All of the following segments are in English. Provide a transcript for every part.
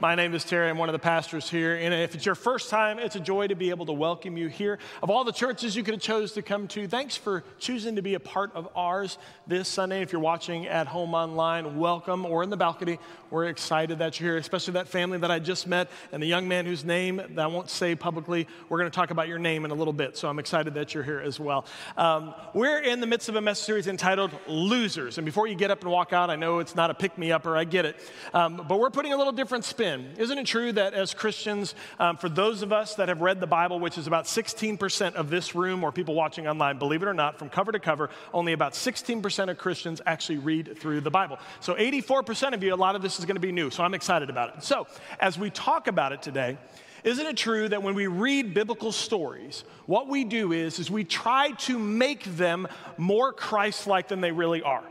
My name is Terry. I'm one of the pastors here. And if it's your first time, it's a joy to be able to welcome you here. Of all the churches you could have chose to come to, thanks for choosing to be a part of ours this Sunday. If you're watching at home online, welcome, or in the balcony. We're excited that you're here, especially that family that I just met and the young man whose name that I won't say publicly. We're going to talk about your name in a little bit, so I'm excited that you're here as well. Um, we're in the midst of a message series entitled Losers. And before you get up and walk out, I know it's not a pick me upper, I get it. Um, but we're putting a little different spin Isn't it true that as Christians, um, for those of us that have read the Bible, which is about 16% of this room or people watching online, believe it or not, from cover to cover, only about 16% of Christians actually read through the Bible. So 84% of you, a lot of this is going to be new. So I'm excited about it. So as we talk about it today, isn't it true that when we read biblical stories, what we do is, is we try to make them more Christ-like than they really are?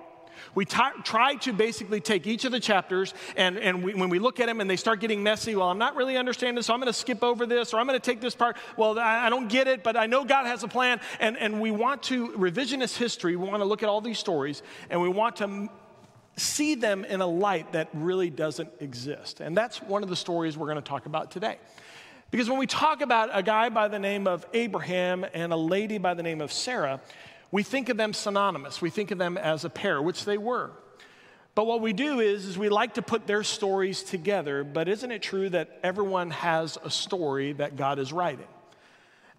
We t- try to basically take each of the chapters, and, and we, when we look at them and they start getting messy, well, I'm not really understanding, so I'm going to skip over this, or I'm going to take this part. Well, I, I don't get it, but I know God has a plan. And, and we want to revisionist history. We want to look at all these stories, and we want to see them in a light that really doesn't exist. And that's one of the stories we're going to talk about today. Because when we talk about a guy by the name of Abraham and a lady by the name of Sarah, we think of them synonymous. We think of them as a pair, which they were. But what we do is, is we like to put their stories together, but isn't it true that everyone has a story that God is writing?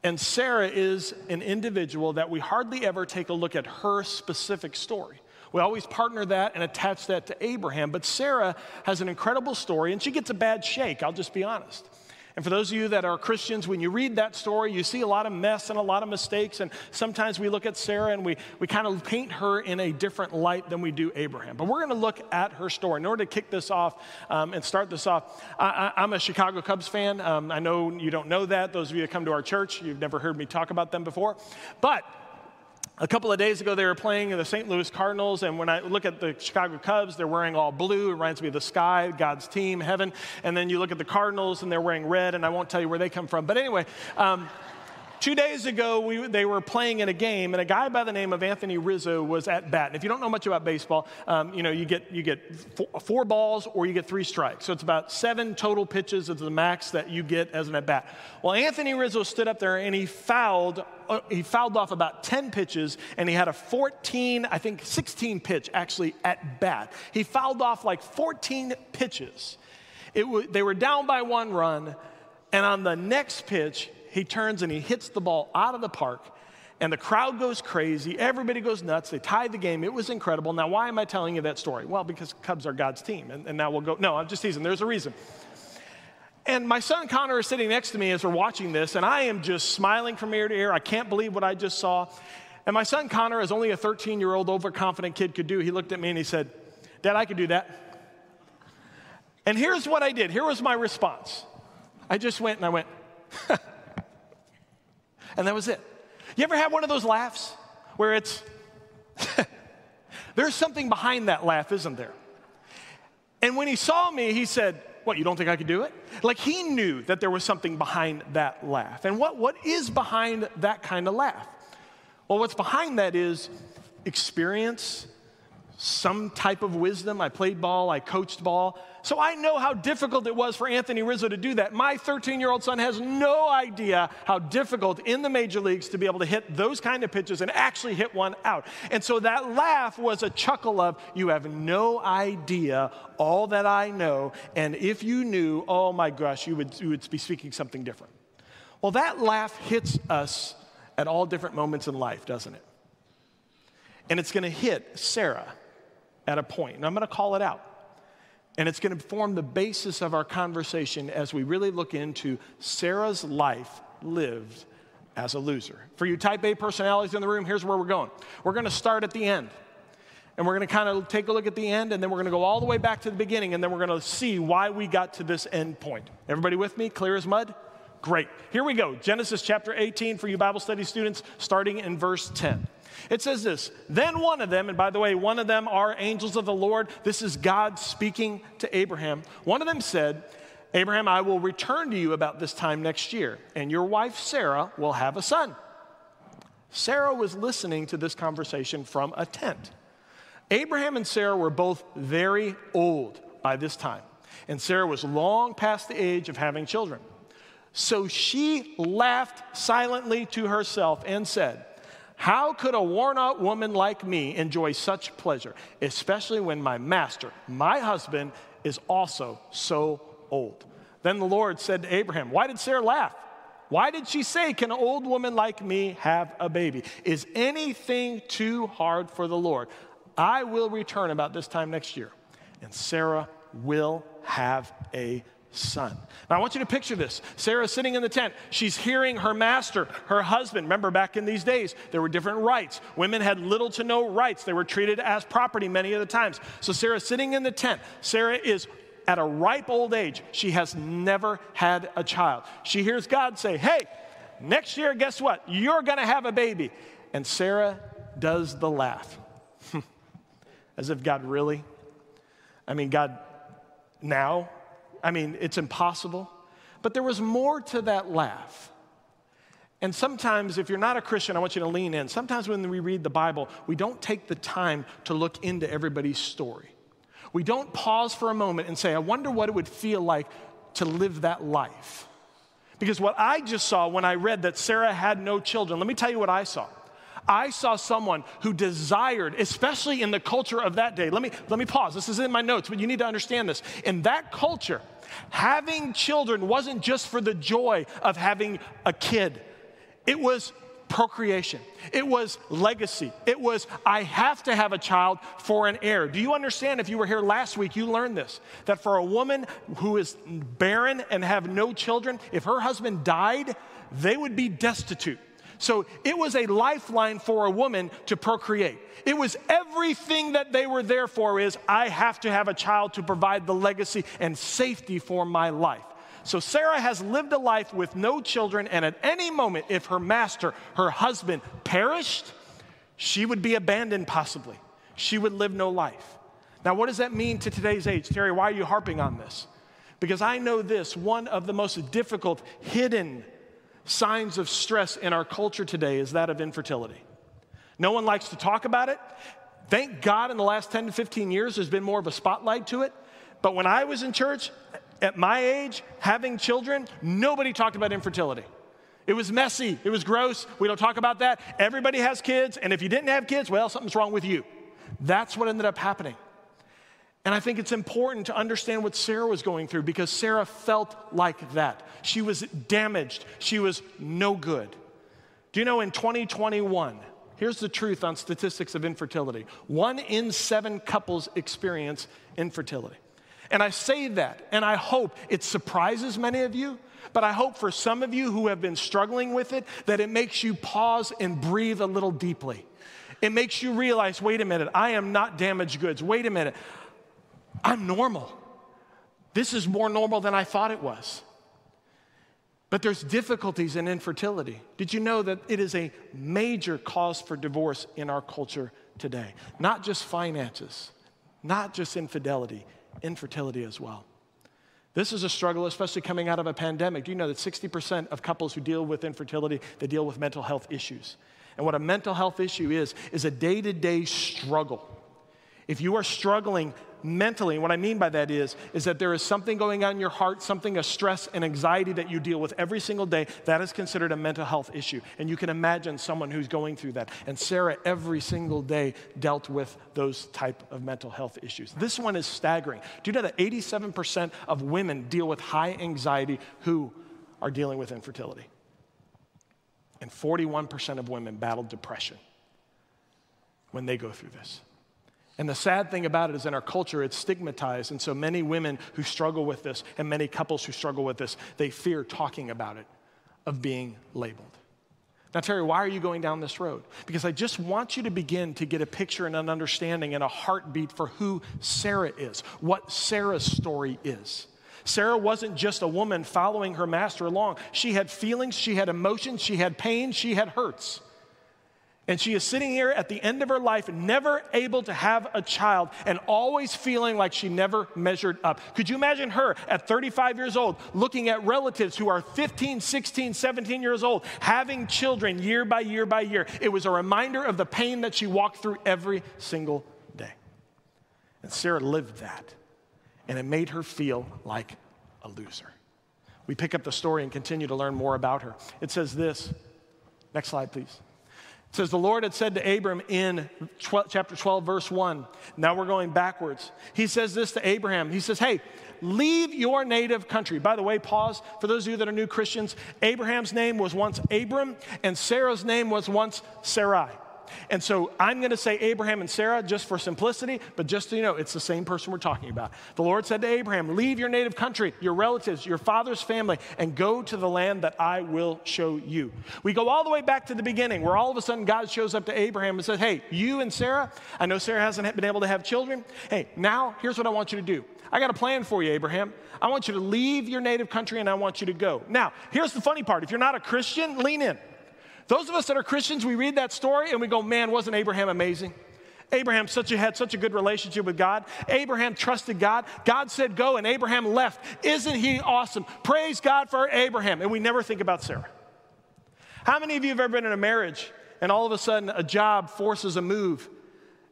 And Sarah is an individual that we hardly ever take a look at her specific story. We always partner that and attach that to Abraham, but Sarah has an incredible story and she gets a bad shake, I'll just be honest. And for those of you that are Christians, when you read that story, you see a lot of mess and a lot of mistakes. And sometimes we look at Sarah and we, we kind of paint her in a different light than we do Abraham. But we're going to look at her story. In order to kick this off um, and start this off, I, am a Chicago Cubs fan. Um, I know you don't know that. Those of you that come to our church, you've never heard me talk about them before. But a couple of days ago, they were playing the St. Louis Cardinals, and when I look at the Chicago Cubs, they're wearing all blue. It reminds me of the sky, God's team, heaven. And then you look at the Cardinals, and they're wearing red, and I won't tell you where they come from. But anyway, um, Two days ago, we, they were playing in a game, and a guy by the name of Anthony Rizzo was at bat. And if you don't know much about baseball, um, you know you get you get four, four, balls or you get three strikes. So it's about seven total pitches is the max that you get as an at bat. Well, Anthony Rizzo stood up there and he fouled. Uh, he fouled off about 10 pitches, and he had a 14, I think 16 pitch actually at bat. He fouled off like 14 pitches. It w- they were down by one run, and on the next pitch, he turns and he hits the ball out of the park. And the crowd goes crazy. Everybody goes nuts. They tied the game. It was incredible. Now, why am I telling you that story? Well, because Cubs are God's team. And, and now we'll go. No, I'm just teasing. There's a reason. And my son Connor is sitting next to me as we're watching this, and I am just smiling from ear to ear. I can't believe what I just saw. And my son Connor, as only a 13 year old overconfident kid could do, he looked at me and he said, Dad, I could do that. And here's what I did. Here was my response. I just went and I went, and that was it. You ever have one of those laughs where it's, there's something behind that laugh, isn't there? And when he saw me, he said, What, you don't think I could do it? Like he knew that there was something behind that laugh. And what, what is behind that kind of laugh? Well, what's behind that is experience, some type of wisdom. I played ball, I coached ball. So I know how difficult it was for Anthony Rizzo to do that. My 13 year old son has no idea how difficult in the major leagues to be able to hit those kind of pitches and actually hit one out. And so that laugh was a chuckle of, You have no idea all that I know. And if you knew, oh my gosh, you would, you would be speaking something different. Well, that laugh hits us at all different moments in life, doesn't it? And it's going to hit Sarah at a point, and I'm going to call it out. And it's going to form the basis of our conversation as we really look into Sarah's life lived as a loser. For you type A personalities in the room, here's where we're going. We're going to start at the end. And we're going to kind of take a look at the end, and then we're going to go all the way back to the beginning, and then we're going to see why we got to this end point. Everybody with me? Clear as mud? Great. Here we go. Genesis chapter 18 for you Bible study students, starting in verse 10. It says this Then one of them, and by the way, one of them are angels of the Lord. This is God speaking to Abraham. One of them said, Abraham, I will return to you about this time next year, and your wife Sarah will have a son. Sarah was listening to this conversation from a tent. Abraham and Sarah were both very old by this time, and Sarah was long past the age of having children. So she laughed silently to herself and said, How could a worn out woman like me enjoy such pleasure, especially when my master, my husband, is also so old? Then the Lord said to Abraham, Why did Sarah laugh? Why did she say, Can an old woman like me have a baby? Is anything too hard for the Lord? I will return about this time next year, and Sarah will have a son. Now, I want you to picture this. Sarah sitting in the tent. She's hearing her master, her husband. Remember, back in these days, there were different rights. Women had little to no rights. They were treated as property many of the times. So, Sarah sitting in the tent. Sarah is at a ripe old age. She has never had a child. She hears God say, Hey, next year, guess what? You're going to have a baby. And Sarah does the laugh. As if God really? I mean, God, now? I mean, it's impossible. But there was more to that laugh. And sometimes, if you're not a Christian, I want you to lean in. Sometimes when we read the Bible, we don't take the time to look into everybody's story. We don't pause for a moment and say, I wonder what it would feel like to live that life. Because what I just saw when I read that Sarah had no children, let me tell you what I saw. I saw someone who desired, especially in the culture of that day. Let me, let me pause. This is in my notes, but you need to understand this. In that culture, having children wasn't just for the joy of having a kid, it was procreation. It was legacy. It was, I have to have a child for an heir. Do you understand? If you were here last week, you learned this that for a woman who is barren and have no children, if her husband died, they would be destitute. So it was a lifeline for a woman to procreate. It was everything that they were there for is I have to have a child to provide the legacy and safety for my life. So Sarah has lived a life with no children, and at any moment, if her master, her husband, perished, she would be abandoned possibly. She would live no life. Now, what does that mean to today's age? Terry, why are you harping on this? Because I know this one of the most difficult, hidden signs of stress in our culture today is that of infertility. No one likes to talk about it. Thank God in the last 10 to 15 years, there's been more of a spotlight to it. But when I was in church, at my age, having children, nobody talked about infertility. It was messy, it was gross. We don't talk about that. Everybody has kids, and if you didn't have kids, well, something's wrong with you. That's what ended up happening. And I think it's important to understand what Sarah was going through because Sarah felt like that. She was damaged, she was no good. Do you know in 2021, here's the truth on statistics of infertility one in seven couples experience infertility. And I say that, and I hope it surprises many of you, but I hope for some of you who have been struggling with it that it makes you pause and breathe a little deeply. It makes you realize wait a minute, I am not damaged goods. Wait a minute, I'm normal. This is more normal than I thought it was. But there's difficulties in infertility. Did you know that it is a major cause for divorce in our culture today? Not just finances, not just infidelity, infertility as well. This is a struggle, especially coming out of a pandemic. Do you know that 60% of couples who deal with infertility, they deal with mental health issues? And what a mental health issue is, is a day to day struggle. If you are struggling mentally. what I mean by that is, is that there is something going on in your heart, something, a stress and anxiety that you deal with every single day. That is considered a mental health issue. And you can imagine someone who's going through that. And Sarah every single day dealt with those type of mental health issues. This one is staggering. Do you know that 87% of women deal with high anxiety who are dealing with infertility? And 41% of women battle depression when they go through this. And the sad thing about it is in our culture, it's stigmatized. And so many women who struggle with this and many couples who struggle with this, they fear talking about it, of being labeled. Now, Terry, why are you going down this road? Because I just want you to begin to get a picture and an understanding and a heartbeat for who Sarah is, what Sarah's story is. Sarah wasn't just a woman following her master along. She had feelings, she had emotions, she had pain, she had hurts. And she is sitting here at the end of her life, never able to have a child, and always feeling like she never measured up. Could you imagine her at 35 years old, looking at relatives who are 15, 16, 17 years old, having children year by year by year? It was a reminder of the pain that she walked through every single day. And Sarah lived that, and it made her feel like a loser. We pick up the story and continue to learn more about her. It says this. Next slide, please. It says, The Lord had said to Abram in 12, chapter 12, verse 1. Now we're going backwards. He says this to Abraham. He says, Hey, leave your native country. By the way, pause. For those of you that are new Christians, Abraham's name was once Abram, and Sarah's name was once Sarai. And so I'm going to say Abraham and Sarah just for simplicity, but just so you know, it's the same person we're talking about. The Lord said to Abraham, Leave your native country, your relatives, your father's family, and go to the land that I will show you. We go all the way back to the beginning where all of a sudden God shows up to Abraham and says, Hey, you and Sarah, I know Sarah hasn't been able to have children. Hey, now here's what I want you to do. I got a plan for you, Abraham. I want you to leave your native country and I want you to go. Now, here's the funny part if you're not a Christian, lean in. Those of us that are Christians, we read that story and we go, man, wasn't Abraham amazing? Abraham such a, had such a good relationship with God. Abraham trusted God. God said go, and Abraham left. Isn't he awesome? Praise God for Abraham. And we never think about Sarah. How many of you have ever been in a marriage and all of a sudden a job forces a move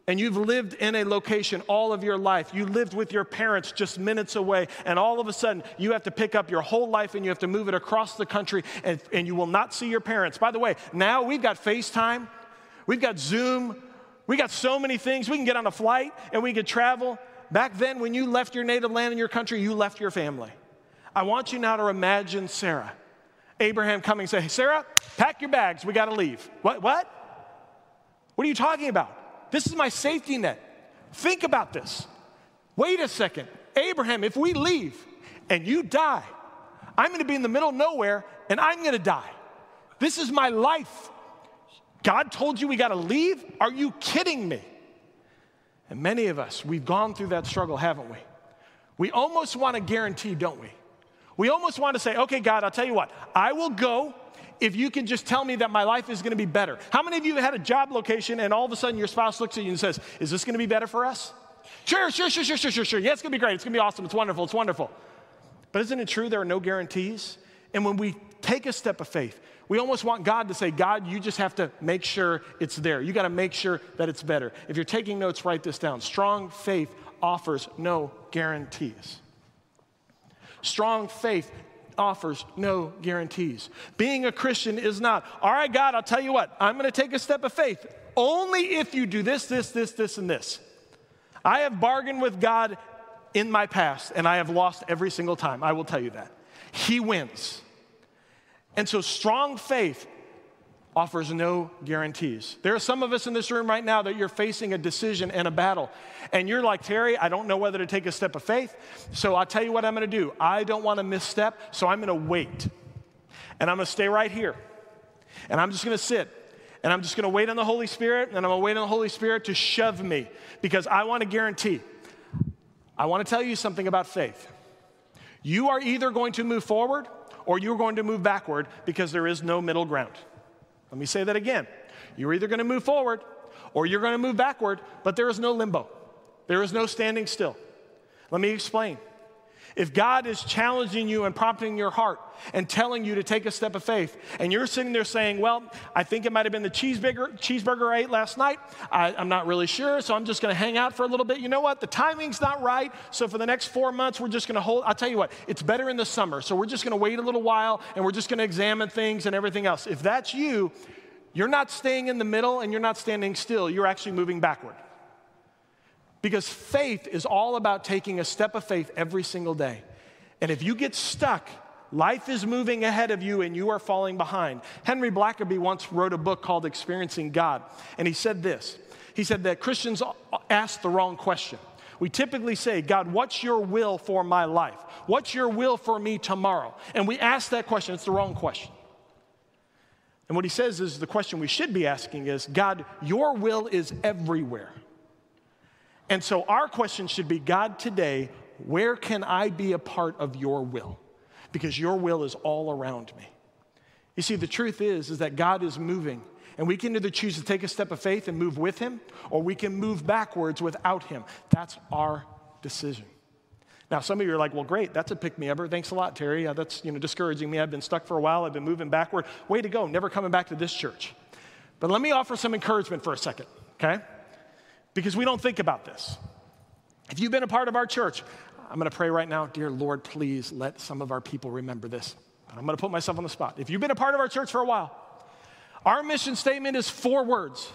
and you've lived in a location all of your life. You lived with your parents just minutes away, and all of a sudden you have to pick up your whole life and you have to move it across the country, and, and you will not see your parents. By the way, now we've got FaceTime, we've got Zoom, we got so many things. We can get on a flight and we can travel. Back then, when you left your native land and your country, you left your family. I want you now to imagine Sarah. Abraham coming and say, hey, Sarah, pack your bags, we gotta leave. What? What? What are you talking about? This is my safety net. Think about this. Wait a second. Abraham, if we leave and you die, I'm going to be in the middle of nowhere and I'm going to die. This is my life. God told you we got to leave? Are you kidding me? And many of us, we've gone through that struggle, haven't we? We almost want to guarantee, don't we? We almost want to say, okay, God, I'll tell you what, I will go if you can just tell me that my life is going to be better. How many of you have had a job location and all of a sudden your spouse looks at you and says, Is this going to be better for us? Sure, sure, sure, sure, sure, sure, sure. Yeah, it's going to be great. It's going to be awesome. It's wonderful. It's wonderful. But isn't it true there are no guarantees? And when we take a step of faith, we almost want God to say, God, you just have to make sure it's there. You got to make sure that it's better. If you're taking notes, write this down. Strong faith offers no guarantees. Strong faith offers no guarantees. Being a Christian is not, all right, God, I'll tell you what, I'm going to take a step of faith only if you do this, this, this, this, and this. I have bargained with God in my past, and I have lost every single time. I will tell you that. He wins. And so, strong faith offers no guarantees. There are some of us in this room right now that you're facing a decision and a battle. And you're like, Terry, I don't know whether to take a step of faith. So I'll tell you what I'm going to do. I don't want to misstep, so I'm going to wait. And I'm going to stay right here. And I'm just going to sit. And I'm just going to wait on the Holy Spirit. And I'm going to wait on the Holy Spirit to shove me because I want to guarantee. I want to tell you something about faith. You are either going to move forward or you're going to move backward because there is no middle ground. Let me say that again. You're either going to move forward or you're going to move backward, but there is no limbo. There is no standing still. Let me explain. If God is challenging you and prompting your heart and telling you to take a step of faith, and you're sitting there saying, Well, I think it might have been the cheeseburger, cheeseburger I ate last night. I, am not really sure, so I'm just going to hang out for a little bit. You know what? The timing's not right. So for the next four months, we're just going to hold. I'll tell you what, it's better in the summer. So we're just going to wait a little while and we're just going to examine things and everything else. If that's you, you're not staying in the middle and you're not standing still. You're actually moving backward. Because faith is all about taking a step of faith every single day. And if you get stuck, life is moving ahead of you and you are falling behind. Henry Blackaby once wrote a book called Experiencing God, and he said this He said that Christians ask the wrong question. We typically say, God, what's your will for my life? What's your will for me tomorrow? And we ask that question, it's the wrong question. And what he says is the question we should be asking is, God, your will is everywhere. And so our question should be God, today, where can I be a part of your will? Because your will is all around me. You see, the truth is, is that God is moving, and we can either choose to take a step of faith and move with Him, or we can move backwards without Him. That's our decision. Now, some of you are like, well, great, that's a pick me upper. Thanks a lot, Terry. Yeah, that's you know, discouraging me. I've been stuck for a while, I've been moving backward. Way to go, never coming back to this church. But let me offer some encouragement for a second, okay? Because we don't think about this. If you've been a part of our church, I'm going to pray right now, dear Lord, please let some of our people remember this. I'm going to put myself on the spot. If you've been a part of our church for a while, our mission statement is four words.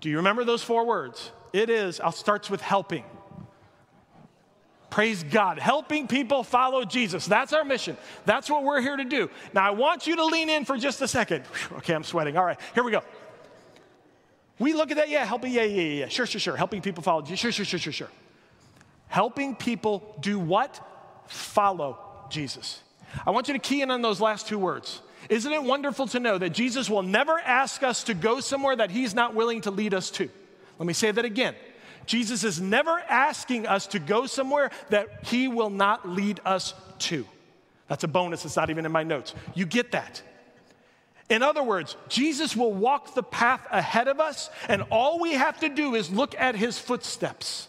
Do you remember those four words? It is, I'll starts with helping. Praise God. Helping people follow Jesus. That's our mission. That's what we're here to do. Now, I want you to lean in for just a second. Okay, I'm sweating. All right, here we go. We look at that, yeah, helping, yeah, yeah, yeah, sure, sure, sure. Helping people follow Jesus. Sure, sure, sure, sure, sure. Helping people do what? Follow Jesus. I want you to key in on those last two words. Isn't it wonderful to know that Jesus will never ask us to go somewhere that he's not willing to lead us to? Let me say that again. Jesus is never asking us to go somewhere that he will not lead us to. That's a bonus, it's not even in my notes. You get that. In other words, Jesus will walk the path ahead of us, and all we have to do is look at his footsteps.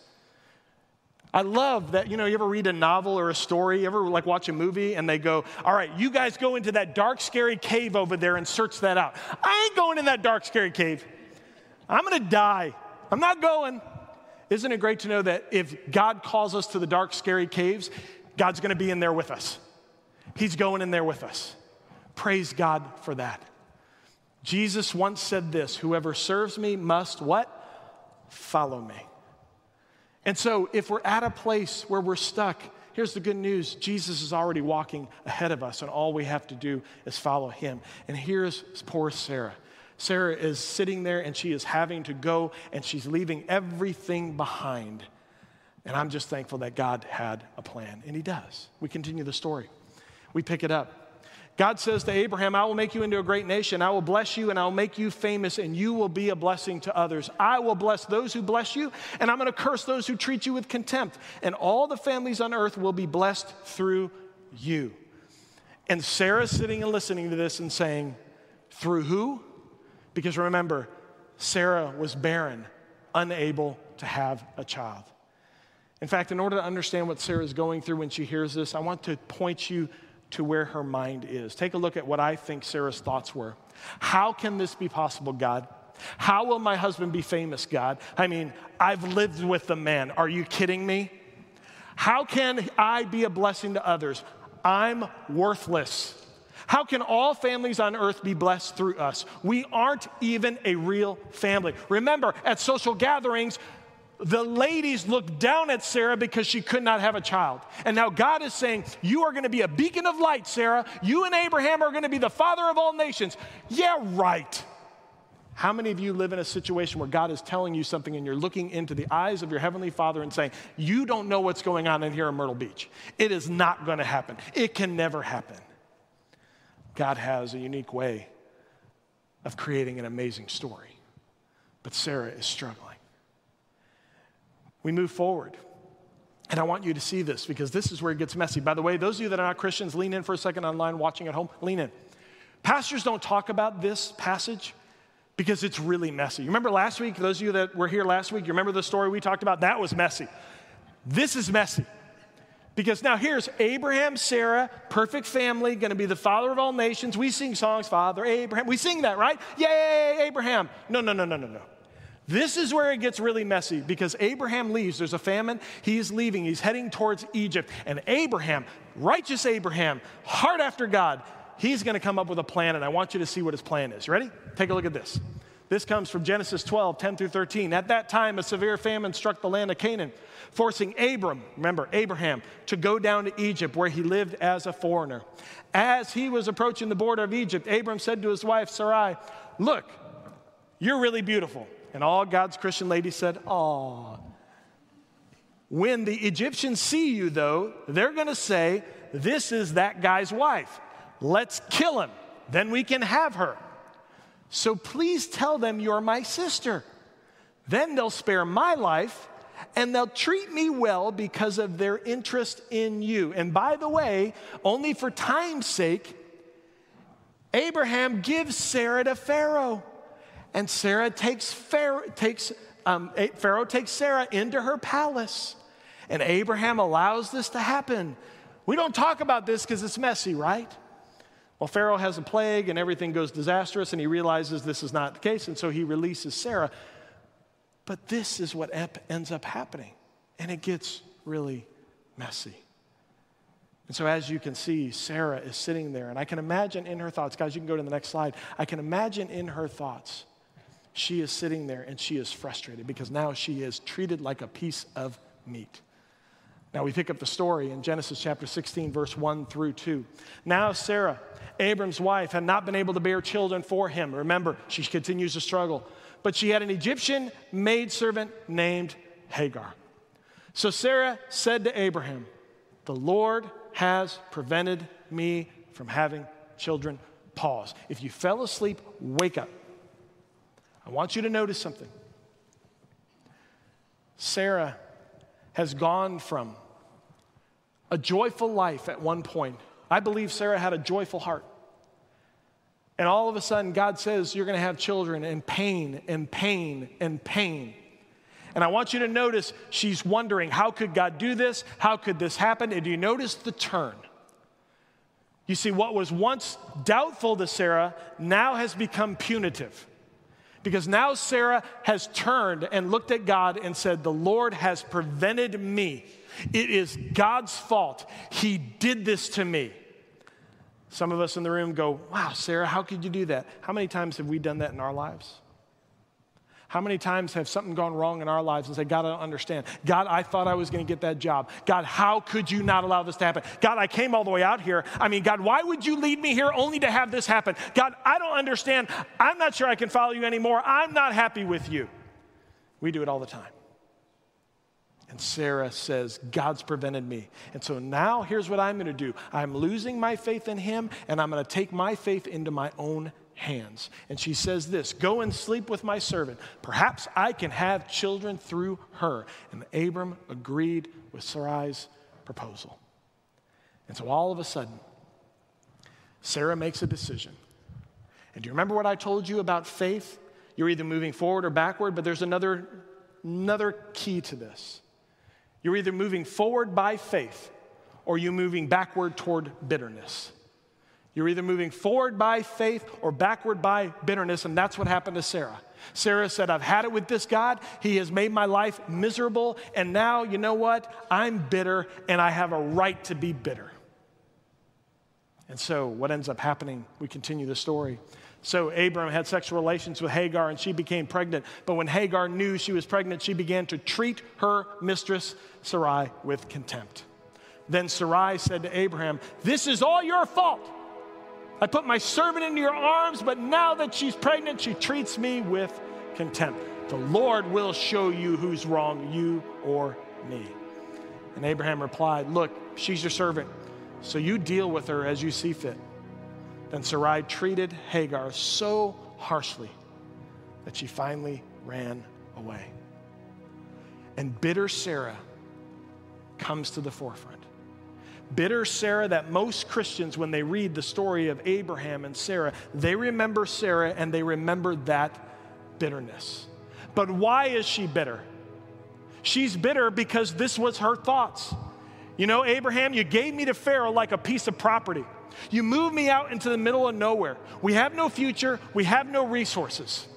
I love that, you know, you ever read a novel or a story, you ever like watch a movie and they go, All right, you guys go into that dark, scary cave over there and search that out. I ain't going in that dark, scary cave. I'm gonna die. I'm not going. Isn't it great to know that if God calls us to the dark, scary caves, God's gonna be in there with us? He's going in there with us. Praise God for that. Jesus once said this Whoever serves me must what? Follow me. And so, if we're at a place where we're stuck, here's the good news Jesus is already walking ahead of us, and all we have to do is follow him. And here's poor Sarah. Sarah is sitting there and she is having to go and she's leaving everything behind. And I'm just thankful that God had a plan, and He does. We continue the story, we pick it up. God says to Abraham, I will make you into a great nation. I will bless you and I'll make you famous, and you will be a blessing to others. I will bless those who bless you, and I'm going to curse those who treat you with contempt. And all the families on earth will be blessed through you. And Sarah's sitting and listening to this and saying, Through who? Because remember, Sarah was barren, unable to have a child. In fact, in order to understand what Sarah is going through when she hears this, I want to point you to where her mind is. Take a look at what I think Sarah's thoughts were. How can this be possible, God? How will my husband be famous, God? I mean, I've lived with the man. Are you kidding me? How can I be a blessing to others? I'm worthless. How can all families on earth be blessed through us? We aren't even a real family. Remember, at social gatherings, the ladies looked down at Sarah because she could not have a child. And now God is saying, You are going to be a beacon of light, Sarah. You and Abraham are going to be the father of all nations. Yeah, right. How many of you live in a situation where God is telling you something and you're looking into the eyes of your Heavenly Father and saying, You don't know what's going on in here in Myrtle Beach? It is not going to happen. It can never happen. God has a unique way of creating an amazing story. But Sarah is struggling we move forward. And I want you to see this because this is where it gets messy. By the way, those of you that are not Christians, lean in for a second online, watching at home, lean in. Pastors don't talk about this passage because it's really messy. You remember last week, those of you that were here last week, you remember the story we talked about? That was messy. This is messy. Because now here's Abraham, Sarah, perfect family, gonna be the father of all nations. We sing songs, Father Abraham. We sing that, right? Yay, Abraham. No, no, no, no, no, no. This is where it gets really messy because Abraham leaves. There's a famine. He's leaving. He's heading towards Egypt. And Abraham, righteous Abraham, hard after God, he's going to come up with a plan. And I want you to see what his plan is. Ready? Take a look at this. This comes from Genesis 12, 10 through 13. At that time, a severe famine struck the land of Canaan, forcing Abram, remember, Abraham, to go down to Egypt where he lived as a foreigner. As he was approaching the border of Egypt, Abram said to his wife Sarai, Look, you're really beautiful. And all God's Christian ladies said, Aw. When the Egyptians see you, though, they're to say, This is that guy's wife. Let's kill him. Then we can have her. So please tell them you're my sister. Then they'll spare my life and they'll treat me well because of their interest in you. And by the way, only for time's sake, Abraham gives Sarah to Pharaoh. And Sarah takes Pharaoh, takes, um, Pharaoh takes Sarah into her palace. And Abraham allows this to happen. We don't talk about this because it's messy, right? Well, Pharaoh has a plague and everything goes disastrous, and he realizes this is not the case, and so he releases Sarah. But this is what ends up happening, and it gets really messy. And so, as you can see, Sarah is sitting there, and I can imagine in her thoughts, guys, you can go to the next slide. I can imagine in her thoughts, she is sitting there and she is frustrated because now she is treated like a piece of meat. Now we pick up the story in Genesis chapter 16, verse 1 through 2. Now, Sarah, Abram's wife, had not been able to bear children for him. Remember, she continues to struggle. But she had an Egyptian maidservant named Hagar. So Sarah said to Abraham, The Lord has prevented me from having children. Pause. If you fell asleep, wake up. I want you to notice something. Sarah has gone from a joyful life at one point. I believe Sarah had a joyful heart. And all of a sudden, God says, You're going to have children and pain and pain and pain. And I want you to notice she's wondering, How could God do this? How could this happen? And do you notice the turn? You see, what was once doubtful to Sarah now has become punitive. Because now Sarah has turned and looked at God and said, The Lord has prevented me. It is God's fault. He did this to me. Some of us in the room go, Wow, Sarah, how could you do that? How many times have we done that in our lives? How many times have something gone wrong in our lives and say, God, I don't understand. God, I thought I was going to get that job. God, how could you not allow this to happen? God, I came all the way out here. I mean, God, why would you lead me here only to have this happen? God, I don't understand. I'm not sure I can follow you anymore. I'm not happy with you. We do it all the time. And Sarah says, God's prevented me. And so now here's what I'm going to do I'm losing my faith in him, and I'm going to take my faith into my own hands. And she says this Go and sleep with my servant. Perhaps I can have children through her. And Abram agreed with Sarai's proposal. And so all of a sudden, Sarah makes a decision. And do you remember what I told you about faith? You're either moving forward or backward, but there's another, another key to this. You're either moving forward by faith or you're moving backward toward bitterness. You're either moving forward by faith or backward by bitterness, and that's what happened to Sarah. Sarah said, I've had it with this God. He has made my life miserable, and now, you know what? I'm bitter, and I have a right to be bitter. And so, what ends up happening, we continue the story. So, Abram had sexual relations with Hagar, and she became pregnant. But when Hagar knew she was pregnant, she began to treat her mistress, Sarai, with contempt. Then Sarai said to Abraham, This is all your fault. I put my servant into your arms, but now that she's pregnant, she treats me with contempt. The Lord will show you who's wrong, you or me. And Abraham replied, Look, she's your servant, so you deal with her as you see fit. Then Sarai treated Hagar so harshly that she finally ran away. And bitter Sarah comes to the forefront bitter Sarah that most Christians, when they read the story of Abraham and Sarah, they remember Sarah and they remember that bitterness. But why is she bitter? She's bitter because this was her thoughts. You know, Abraham, you gave me to Pharaoh like a piece of property. You moved me out into the middle of nowhere. We have no future, we have no resources.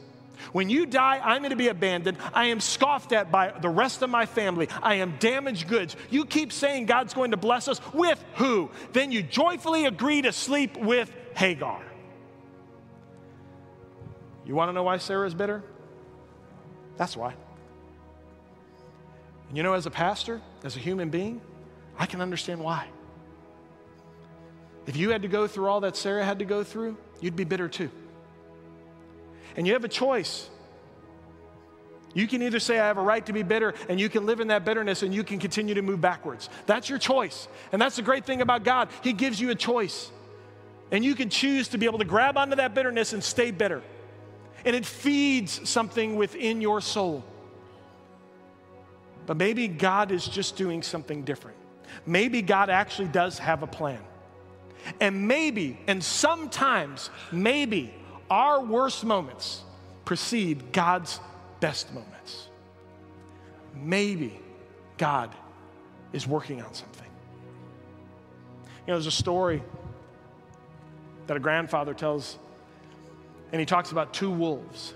When you die, I'm going to be abandoned. I am scoffed at by the rest of my family. I am damaged goods. You keep saying God's going to bless us. With who? Then you joyfully agree to sleep with Hagar. You want to know why Sarah is bitter? That's why. And you know, as a pastor, as a human being, I can understand why. If you had to go through all that Sarah had to go through, you'd be bitter too. And you have a choice. You can either say, I have a right to be bitter, and you can live in that bitterness and you can continue to move backwards. That's your choice. And that's the great thing about God. He gives you a choice. And you can choose to be able to grab onto that bitterness and stay bitter. And it feeds something within your soul. But maybe God is just doing something different. Maybe God actually does have a plan. And maybe, and sometimes, maybe our worst moments precede God's best moments. Maybe God is working on something. You know, there's a story that a grandfather tells, and he talks about two wolves.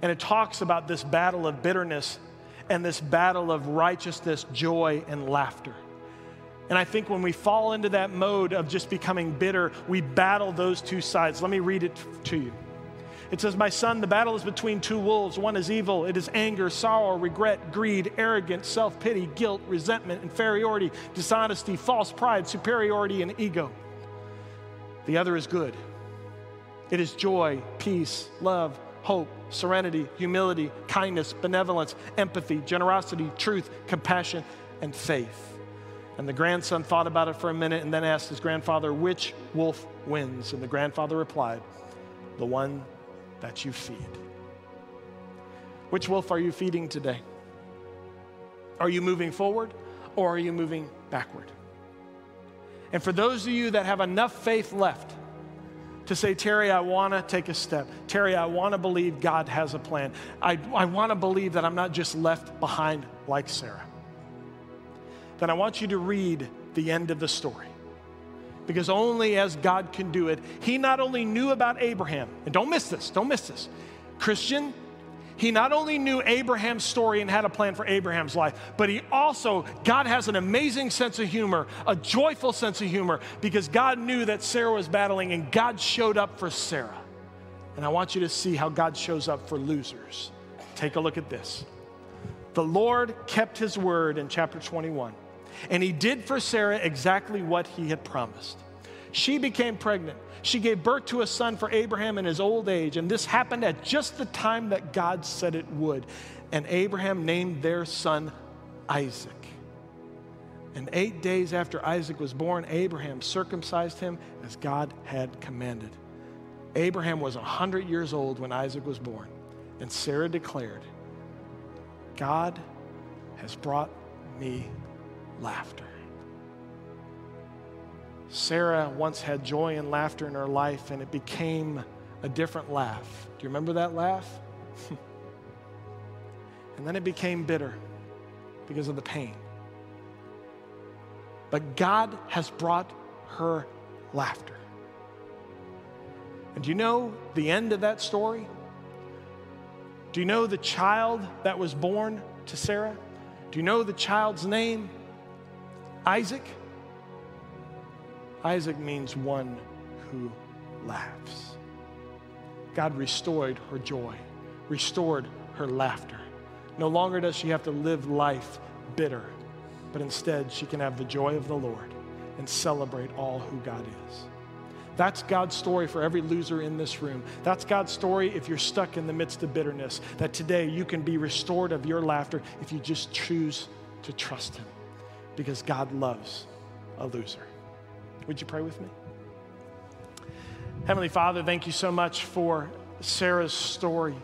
And it talks about this battle of bitterness and this battle of righteousness, joy, and laughter. And I think when we fall into that mode of just becoming bitter, we battle those two sides. Let me read it to you. It says, My son, the battle is between two wolves. One is evil, it is anger, sorrow, regret, greed, arrogance, self pity, guilt, resentment, inferiority, dishonesty, false pride, superiority, and ego. The other is good. It is joy, peace, love, hope, serenity, humility, kindness, benevolence, empathy, generosity, truth, compassion, and faith. And the grandson thought about it for a minute and then asked his grandfather, Which wolf wins? And the grandfather replied, The one that you feed. Which wolf are you feeding today? Are you moving forward or are you moving backward? And for those of you that have enough faith left to say, Terry, I want to take a step. Terry, I want to believe God has a plan. I, I want to believe that I'm not just left behind like Sarah. Then I want you to read the end of the story. Because only as God can do it, He not only knew about Abraham, and don't miss this, don't miss this. Christian, he not only knew Abraham's story and had a plan for Abraham's life, but he also, God has an amazing sense of humor, a joyful sense of humor, because God knew that Sarah was battling and God showed up for Sarah. And I want you to see how God shows up for losers. Take a look at this. The Lord kept his word in chapter 21, and he did for Sarah exactly what he had promised. She became pregnant. She gave birth to a son for Abraham in his old age, and this happened at just the time that God said it would. And Abraham named their son Isaac. And eight days after Isaac was born, Abraham circumcised him as God had commanded. Abraham was 100 years old when Isaac was born, and Sarah declared, God has brought me laughter. Sarah once had joy and laughter in her life, and it became a different laugh. Do you remember that laugh? and then it became bitter because of the pain. But God has brought her laughter. And do you know the end of that story? Do you know the child that was born to Sarah? Do you know the child's name? Isaac. Isaac means one who laughs. God restored her joy, restored her laughter. No longer does she have to live life bitter, but instead she can have the joy of the Lord and celebrate all who God is. That's God's story for every loser in this room. That's God's story if you're stuck in the midst of bitterness, that today you can be restored of your laughter if you just choose to trust Him because God loves a loser. Would you pray with me? Heavenly Father, thank you so much for Sarah's story.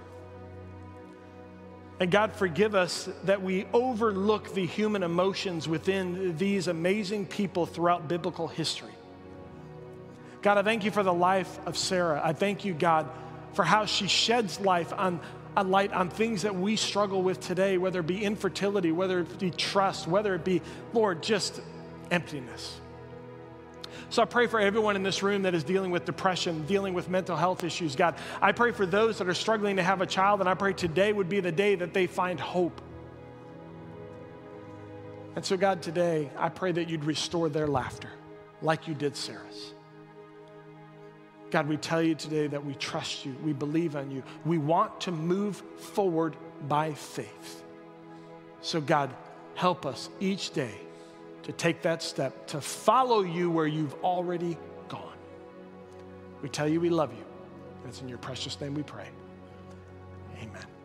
And God, forgive us that we overlook the human emotions within these amazing people throughout biblical history. God, I thank you for the life of Sarah. I thank you, God, for how she sheds life on, a light on things that we struggle with today, whether it be infertility, whether it be trust, whether it be, Lord, just emptiness. So I pray for everyone in this room that is dealing with depression, dealing with mental health issues, God. I pray for those that are struggling to have a child, and I pray today would be the day that they find hope. And so, God, today, I pray that you'd restore their laughter like you did Sarah's. God, we tell you today that we trust you, we believe on you, we want to move forward by faith. So, God, help us each day to take that step, to follow you where you've already gone. We tell you we love you. And it's in your precious name we pray. Amen.